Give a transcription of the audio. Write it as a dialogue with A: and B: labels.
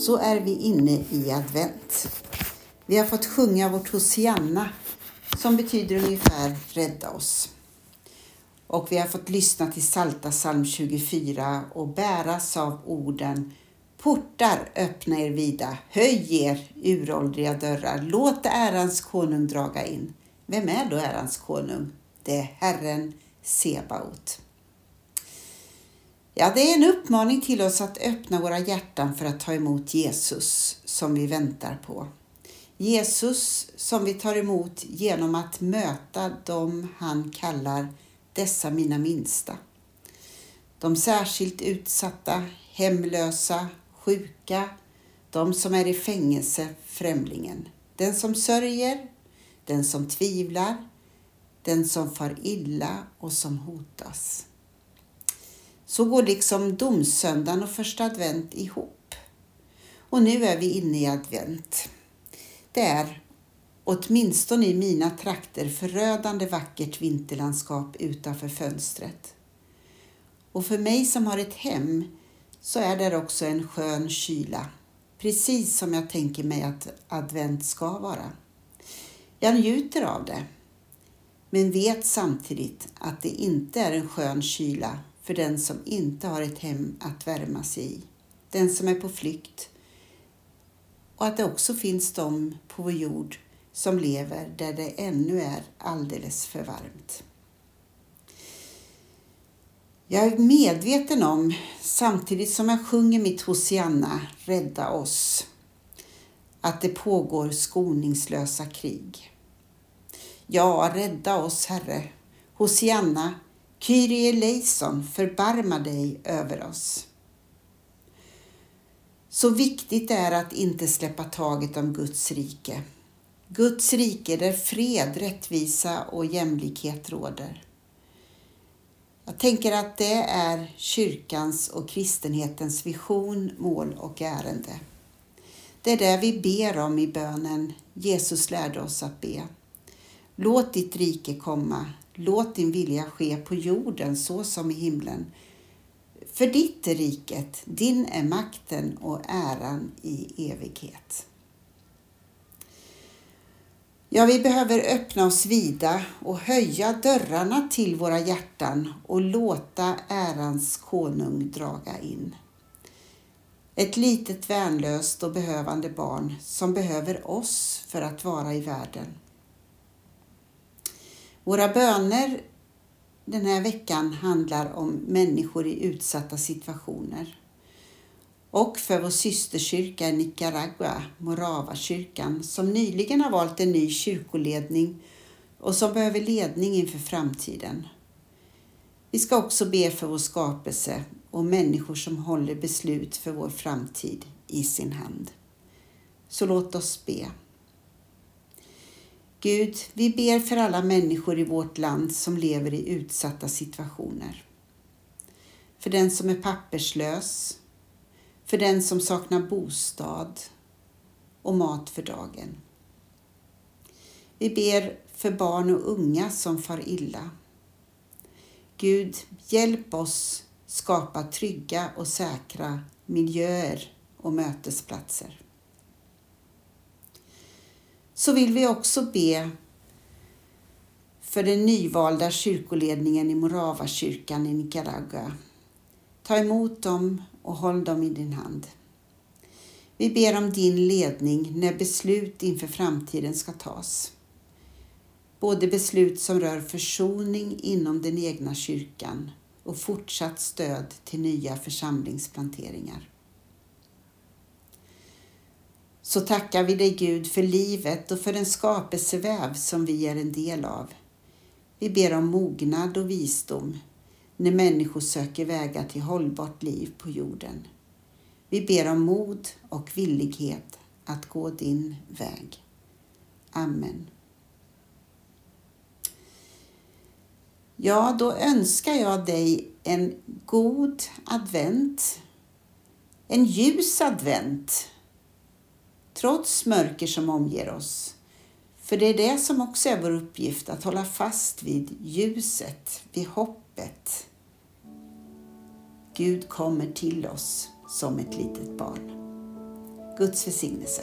A: så är vi inne i advent. Vi har fått sjunga vårt Hosianna som betyder ungefär rädda oss. Och vi har fått lyssna till Salta psalm 24 och bäras av orden Portar öppna er vida, höj er uråldriga dörrar, låt ärans konung draga in. Vem är då ärans konung? Det är Herren Sebaot. Ja, det är en uppmaning till oss att öppna våra hjärtan för att ta emot Jesus som vi väntar på. Jesus som vi tar emot genom att möta dem han kallar dessa mina minsta. De särskilt utsatta, hemlösa, sjuka, de som är i fängelse, främlingen. Den som sörjer, den som tvivlar, den som far illa och som hotas. Så går liksom domsöndagen och första advent ihop. Och nu är vi inne i advent. Det är, åtminstone i mina trakter, förödande vackert vinterlandskap utanför fönstret. Och för mig som har ett hem så är där också en skön kyla, precis som jag tänker mig att advent ska vara. Jag njuter av det, men vet samtidigt att det inte är en skön kyla för den som inte har ett hem att värma sig i, den som är på flykt och att det också finns de på vår jord som lever där det ännu är alldeles för varmt. Jag är medveten om, samtidigt som jag sjunger mitt Hosianna, rädda oss, att det pågår skoningslösa krig. Ja, rädda oss, Herre. Hosianna, Kyrie eleison, förbarma dig över oss. Så viktigt det är att inte släppa taget om Guds rike. Guds rike där fred, rättvisa och jämlikhet råder. Jag tänker att det är kyrkans och kristenhetens vision, mål och ärende. Det är det vi ber om i bönen Jesus lärde oss att be. Låt ditt rike komma, låt din vilja ske på jorden så som i himlen. För ditt är riket, din är makten och äran i evighet. Ja, vi behöver öppna oss vida och höja dörrarna till våra hjärtan och låta ärans konung draga in. Ett litet värnlöst och behövande barn som behöver oss för att vara i världen. Våra böner den här veckan handlar om människor i utsatta situationer och för vår systerkyrka i Nicaragua, Moravakyrkan, som nyligen har valt en ny kyrkoledning och som behöver ledning inför framtiden. Vi ska också be för vår skapelse och människor som håller beslut för vår framtid i sin hand. Så låt oss be. Gud, vi ber för alla människor i vårt land som lever i utsatta situationer. För den som är papperslös, för den som saknar bostad och mat för dagen. Vi ber för barn och unga som far illa. Gud, hjälp oss skapa trygga och säkra miljöer och mötesplatser. Så vill vi också be för den nyvalda kyrkoledningen i Moravakyrkan i Nicaragua. Ta emot dem och håll dem i din hand. Vi ber om din ledning när beslut inför framtiden ska tas. Både beslut som rör försoning inom den egna kyrkan och fortsatt stöd till nya församlingsplanteringar. Så tackar vi dig Gud för livet och för den skapelseväv som vi är en del av. Vi ber om mognad och visdom när människor söker vägar till hållbart liv på jorden. Vi ber om mod och villighet att gå din väg. Amen. Ja, då önskar jag dig en god advent, en ljus advent, trots mörker som omger oss. För det är det som också är vår uppgift, att hålla fast vid ljuset, vid hoppet. Gud kommer till oss som ett litet barn. Guds välsignelse.